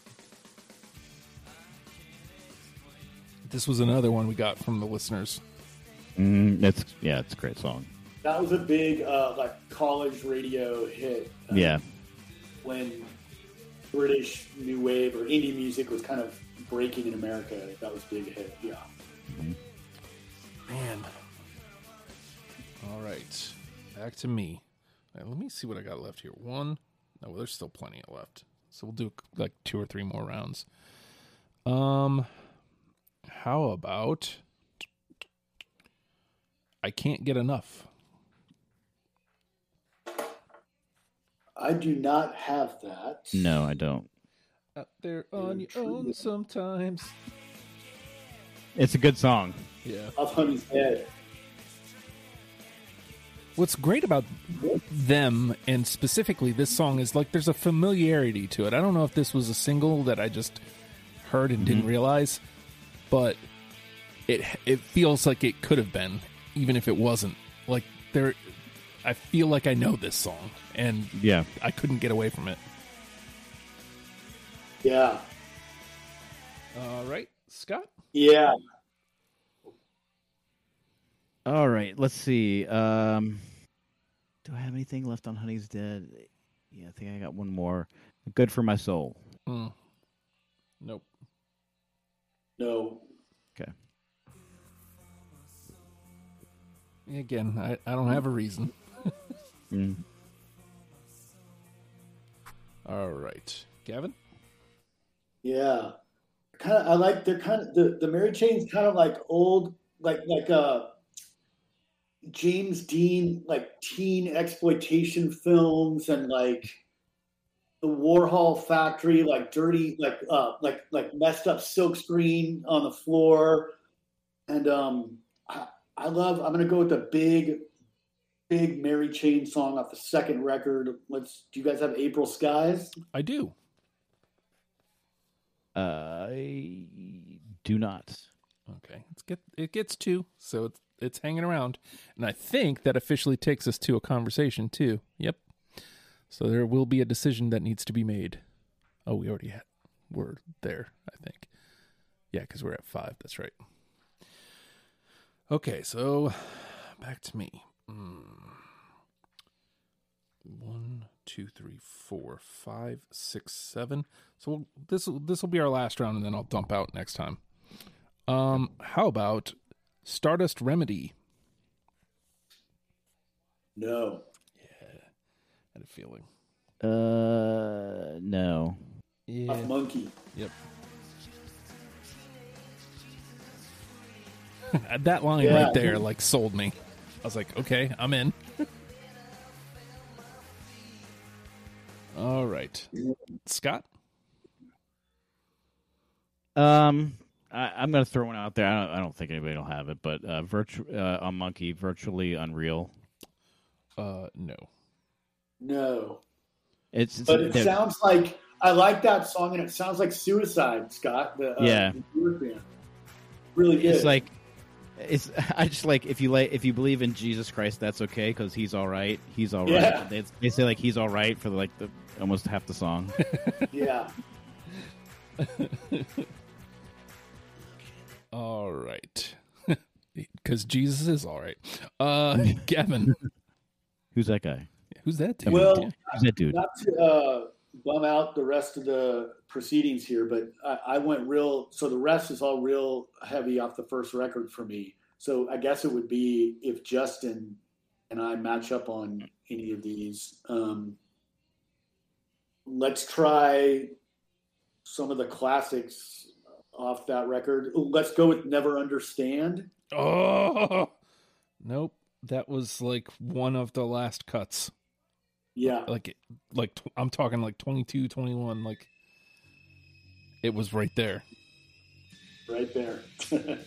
This was another one we got from the listeners. Mm, it's yeah, it's a great song. That was a big uh, like college radio hit. uh, Yeah, when British new wave or indie music was kind of breaking in America. That was a big hit. Yeah. Man. All right. Back to me. All right, let me see what I got left here. One. No, well, there's still plenty left. So we'll do like two or three more rounds. Um, how about I can't get enough? I do not have that. no, I don't. Out there on your own sometimes. It's a good song. Yeah. Of Honey's Dead. What's great about them and specifically this song is like there's a familiarity to it. I don't know if this was a single that I just heard and didn't mm-hmm. realize, but it it feels like it could have been even if it wasn't. Like there I feel like I know this song and Yeah, I couldn't get away from it. Yeah. All right, Scott. Yeah. All right, let's see. Um, do I have anything left on Honey's Dead? Yeah, I think I got one more. Good for my soul. Mm. Nope. No. Okay. Again, I, I don't have a reason. Mm. All right, Gavin. Yeah. Kind of. I like. They're kind of the the Mary Chain's kind of like old, like like uh James Dean, like teen exploitation films, and like the Warhol Factory, like dirty, like uh like like messed up silk screen on the floor, and um, I, I love. I'm gonna go with the big. Big Mary Chain song off the second record. Let's. Do you guys have April Skies? I do. I do not. Okay, it's get it gets two, so it's it's hanging around, and I think that officially takes us to a conversation too. Yep. So there will be a decision that needs to be made. Oh, we already had. We're there, I think. Yeah, because we're at five. That's right. Okay, so back to me. Mm. One, two, three, four, five, six, seven. So we'll, this this will be our last round, and then I'll dump out next time. Um, how about Stardust Remedy? No. Yeah, I had a feeling. Uh, no. Yeah. Off Munki. Yep. that line Yeah. right there, like, sold me. I was like, okay, I'm in. All right, Scott. Um, I, I'm going to throw one out there. I don't, I don't think anybody will have it, but uh, virtu- uh, on Munki, virtually unreal. Uh, no. No. It's, it's But it they're- sounds like I like that song, and it sounds like Suicide, Scott. The, uh, Yeah. the band. Really good. it's like it's I just like if you like if you believe in Jesus Christ, that's okay because he's all right. He's all right. Yeah. They, they say like he's all right for like the almost half the song. Yeah. All right. Because Jesus is all right. Uh, Gavin, Who's that guy? who's that dude? Well, Who's that dude? not to uh, bum out the rest of the proceedings here, but I, I went real. So the rest is all real heavy off the first record for me. So I guess it would be if Justin and I match up on any of these. Um, let's try some of the classics off that record. Let's go with "Never Understand." oh, nope. That was like one of the last cuts. Yeah, Like, like I'm talking like 22, 21. Like, it was right there, right there.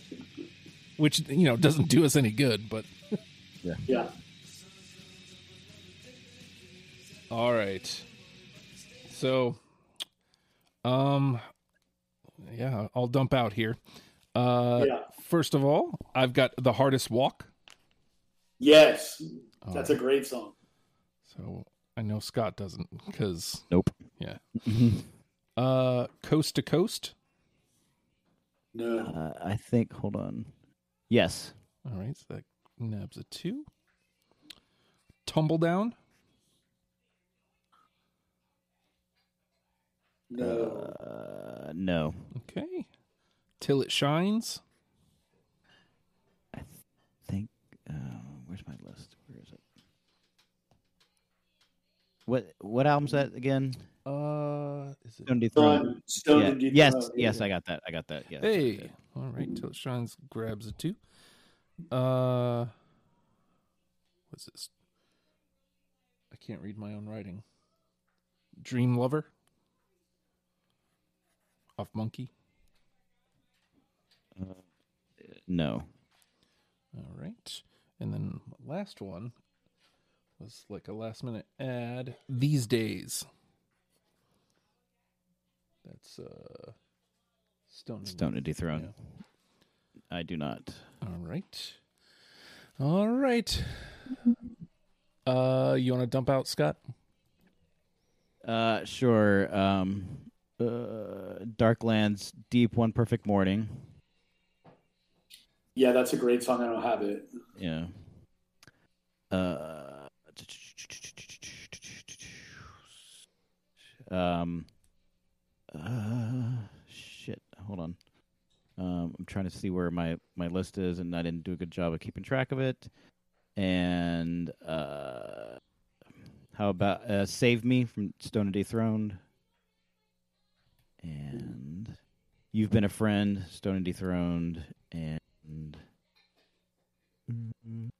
which you know doesn't do us any good. But yeah. all right. So, um, yeah, I'll dump out here. Uh, yeah. First of all, I've got the hardest walk. Yes, All that's right. a great song. So I know Scott doesn't because Nope. yeah. Uh, coast to coast. No. Uh, I think. Hold on. Yes. All right, so that nabs a two. Tumble down. No. Uh, no. Okay. Till it shines. Think. Uh, where's my list? Where is it? What What album's that again? Uh, is it? Stone Dethrone. Stone, Stone Yeah. and Deep Yes. Throat, Yes. yeah. I got that. I got that. Yes. Hey, all right. Till it shines grabs a two. Uh, what's this? I can't read my own writing. Dream lover. Off Munki. No. All right. And then last one was like a last minute ad. These days. That's uh Stone. Stone to Dethrone. Yeah. I do not. All right. All right. Uh you want to dump out Scott? Uh, sure. Um, uh, Darklands, Deep One Perfect Morning. Yeah, that's a great song. I don't have it. Yeah. Uh, um, uh, shit. Hold on. Um, I'm trying to see where my, my list is, and I didn't do a good job of keeping track of it. And uh, how about uh, Save Me from Stoned and Dethroned? And You've Been a Friend, Stoned and Dethroned, and Mm,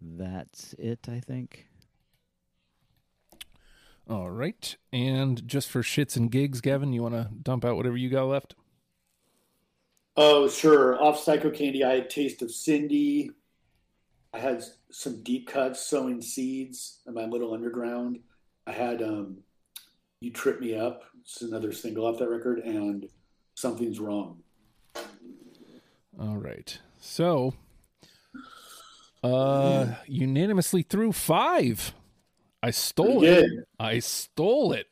That's it, I think. All right. And just for shits and gigs, Gavin, you want to dump out whatever you got left? Oh, sure. Off Psychocandy, I had Taste of Cindy. I had some deep cuts, Sowing Seeds, and my Little Underground. I had um, You Trip Me Up. It's another single off that record, and Something's Wrong. All right. So, uh, unanimously through five. I stole it. I stole it.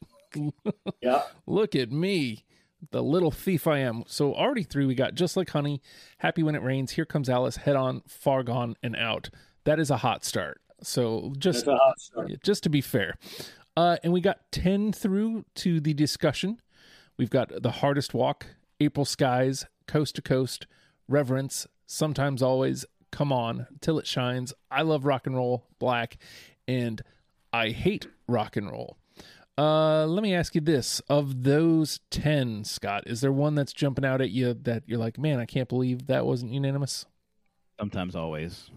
Yeah. Look at me, the little thief I am. So already three we got just like honey, happy when it rains. Here comes Alice, head on, far gone and out. That is a hot start. So just a hot start. just to be fair. Uh, and we got 10 through to the discussion. We've got The Hardest Walk, April Skies, Coast to Coast, Reverence, Sometimes Always, Come On, Till It Shines, I Love Rock and Roll, Black, and I Hate Rock and Roll. Uh, let me ask you this. Of those 10, Scott, is there one that's jumping out at you that you're like, man, I can't believe that wasn't unanimous? Sometimes, always.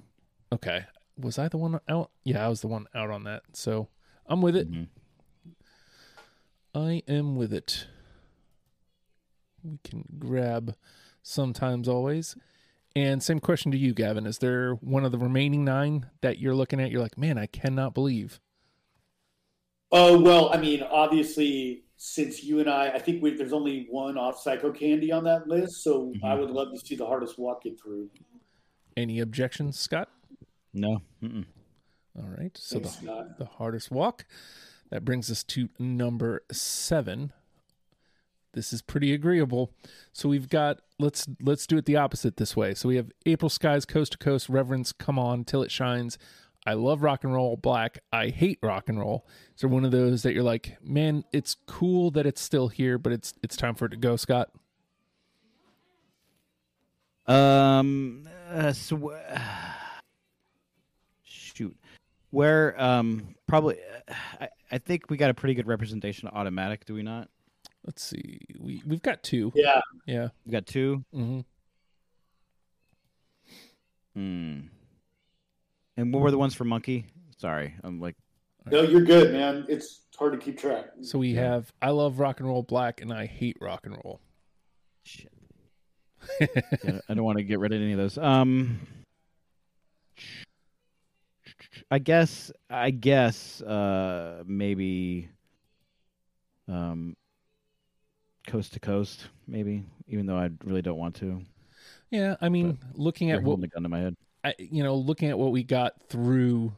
Okay. Was I the one out? Yeah, I was the one out on that. So I'm with it. Mhm. I am with it. We can grab sometimes always. And same question to you, Gavin. Is there one of the remaining nine that you're looking at? You're like, man, I cannot believe. Oh well, I mean, obviously, since you and I, I think we, there's only one off Psychocandy on that list, so Mhm. I would love to see the hardest walk get through. Any objections, Scott? No. Mm-mm. All right. So Thanks, the, Scott. the hardest walk. That brings us to number seven. This is pretty agreeable. So we've got let's let's do it the opposite this way. So we have April Skies, Coast to Coast, Reverence, Come On, Till It Shines. I love rock and roll, black. I hate rock and roll. So one of those that you're like, man, it's cool that it's still here, but it's it's time for it to go, Scott. Um. Uh, so, uh, shoot. Where um probably uh, I, I think we got a pretty good representation of automatic. Do we not? Let's see. We we've got two. Yeah, Yeah. We got two. hmm Hmm. And what were the ones for Munki? Sorry, I'm like no, you're good, man. It's hard to keep track. So we have I love rock and roll, black, and I hate rock and roll. shit. Yeah, I don't want to get rid of any of those. Um. I guess I guess uh maybe um coast to coast maybe even though I really don't want to. Yeah, I mean, looking You're at what holding a gun to my head. I, you know, looking at what we got through,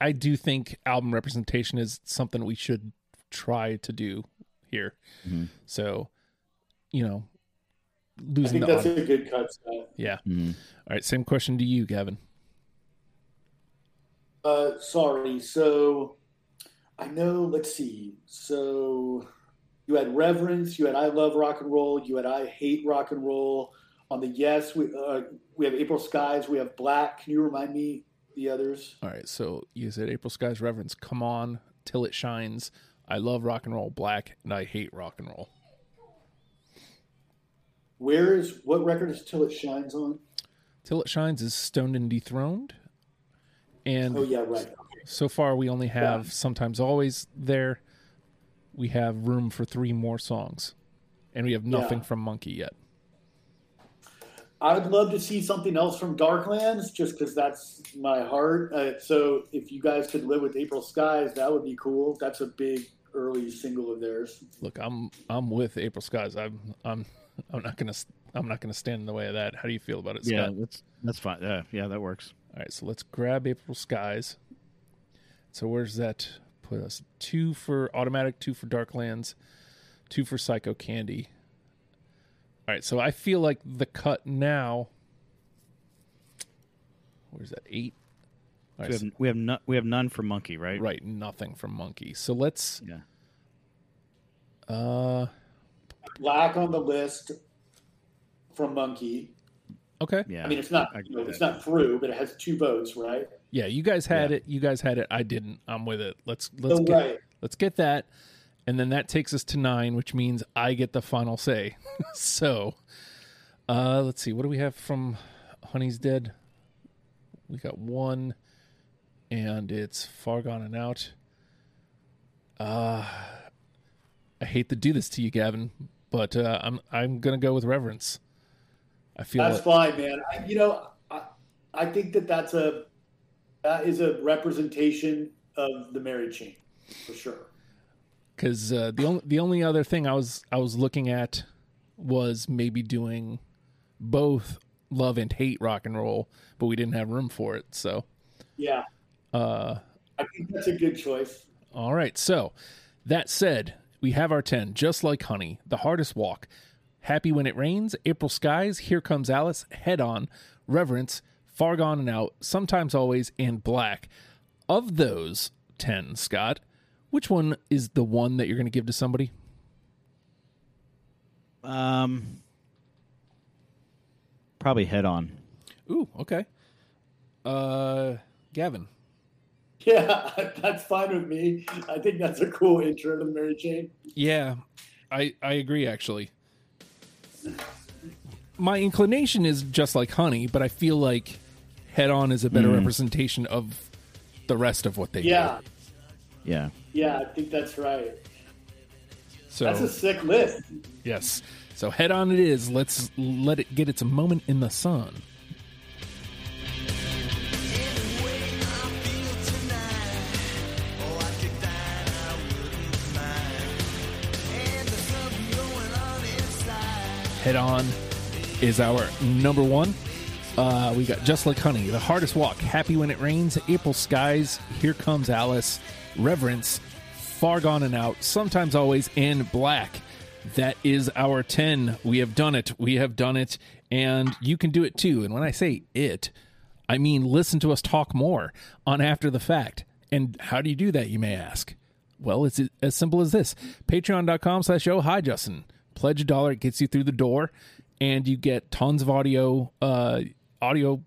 I do think album representation is something we should try to do here. Mhm. So, you know, I losing think the that's auto- a good cut, Scott. yeah. Mhm. All right, same question to you, Gavin. Uh, sorry. So I know. Let's see. So you had reverence. You had I love rock and roll. You had I hate rock and roll. On the yes, we uh, we have April Skies. We have Black. Can you remind me the others? All right, so you said April Skies Reverence, Come On, Till It Shines. I love rock and roll, black, and I hate rock and roll. Where is what record is Till It Shines on? Till It Shines is Stoned and Dethroned. And Oh yeah, right. So far, we only have Yeah. sometimes always there. We have room for three more songs, and we have nothing Yeah. from Munki yet. I would love to see something else from Darklands, just because that's my heart. Uh, so if you guys could live with April Skies, that would be cool. That's a big early single of theirs. Look, I'm I'm with April Skies. I'm I'm I'm not gonna I'm not gonna stand in the way of that. How do you feel about it, Yeah, Scott? that's that's fine. Yeah, yeah, that works. All right, so let's grab April Skies. So where's that put us? Two for Automatic, two for Darklands, two for Psychocandy. All right, so I feel like the cut now. Where's that? Eight. So right, we have we have, no, we have none for Munki, right? right, nothing from Munki. So let's. Yeah. Uh, Black on the list from Munki. okay. Yeah. I mean, it's not I you know, it's not through, but it has two votes, right? Yeah, you guys had Yeah. it. You guys had it. I didn't. I'm with it. Let's let's So get right. let's get that, and then that takes us to nine, which means I get the final say. so, uh, let's see. What do we have from Honey's Dead? We got one, and it's Far Gone and Out. Uh, I hate to do this to you, Gavin, but uh, I'm I'm gonna go with Reverence. I feel That's fine, man. I, you know, I, I think that that's a that is a representation of the Mary Chain for sure. Because uh, the only the only other thing I was I was looking at was maybe doing both love and hate rock and roll, but we didn't have room for it. So, Yeah, uh, I think that's a good choice. all right. So that said, we have our ten, just like Honey, the hardest walk, Happy when it rains, April skies, Here comes Alice, Head on, Reverence, Far gone and out, Sometimes always, and Black. Of those ten, Scott, which one is the one that you're going to give to somebody? Um, probably head on. Ooh, okay. Uh, Gavin. Yeah, that's fine with me. I think that's a cool intro to the Mary Chain. Yeah, I I agree actually. My inclination is just like honey, but I feel like head on is a better representation of the rest of what they Yeah, do. Yeah. Yeah, I think that's right. So that's a sick list. Yes. So head on it is. Let's let it get its moment in the sun. Head on is our number one. Uh, we got Just Like Honey, The Hardest Walk, Happy When It Rains, April Skies, Here Comes Alice, Reverence, Far Gone and Out, Sometimes Always, in Black. That is our 10. We have done it. We have done it. And you can do it too. And when I say it, I mean listen to us talk more on After the Fact. And how do you do that, you may ask? Well, it's as simple as this. Patreon.com slash oh hi Justin. Pledge a dollar, it gets you through the door, and you get tons of audio uh audio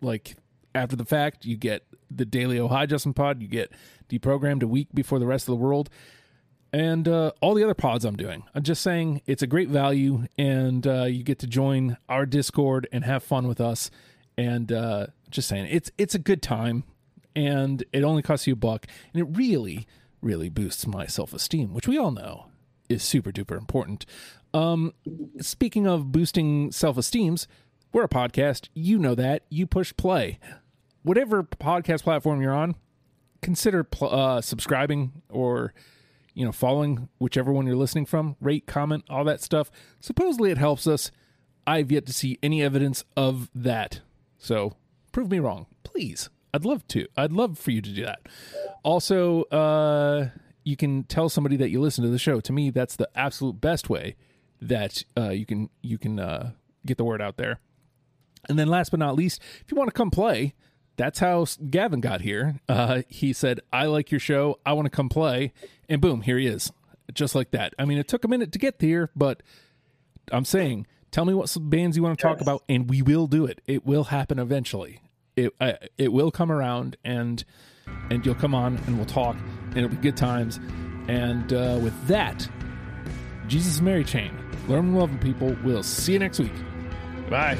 like after the fact. You get the daily oh hi Justin pod, you get deprogrammed a week before the rest of the world. And uh, all the other pods I'm doing. I'm just saying it's a great value, and uh, you get to join our Discord and have fun with us. And uh, just saying, it's it's a good time, and it only costs you a buck, and it really really boosts my self esteem, which we all know is super duper important. Um, speaking of boosting self esteems, we're a podcast. You know that. You push play. Whatever podcast platform you're on, consider pl- uh, subscribing or you know following whichever one you're listening from. Rate, comment, all that stuff. Supposedly it helps us. I've yet to see any evidence of that. So prove me wrong, please. I'd love to. I'd love for you to do that. Also, uh, you can tell somebody that you listen to the show. To me, that's the absolute best way that uh, you can you can uh, get the word out there. And then, last but not least, if you want to come play, that's how Gavin got here. Uh, he said, "I like your show. I want to come play," and boom, here he is, just like that. I mean, it took a minute to get here, but I'm saying, tell me what bands you want to talk about, and we will do it. It will happen eventually it it will come around and and you'll come on and we'll talk and it'll be good times. And uh, with that, Jesus Mary Chain, learn and loving people. We'll see you next week. Bye.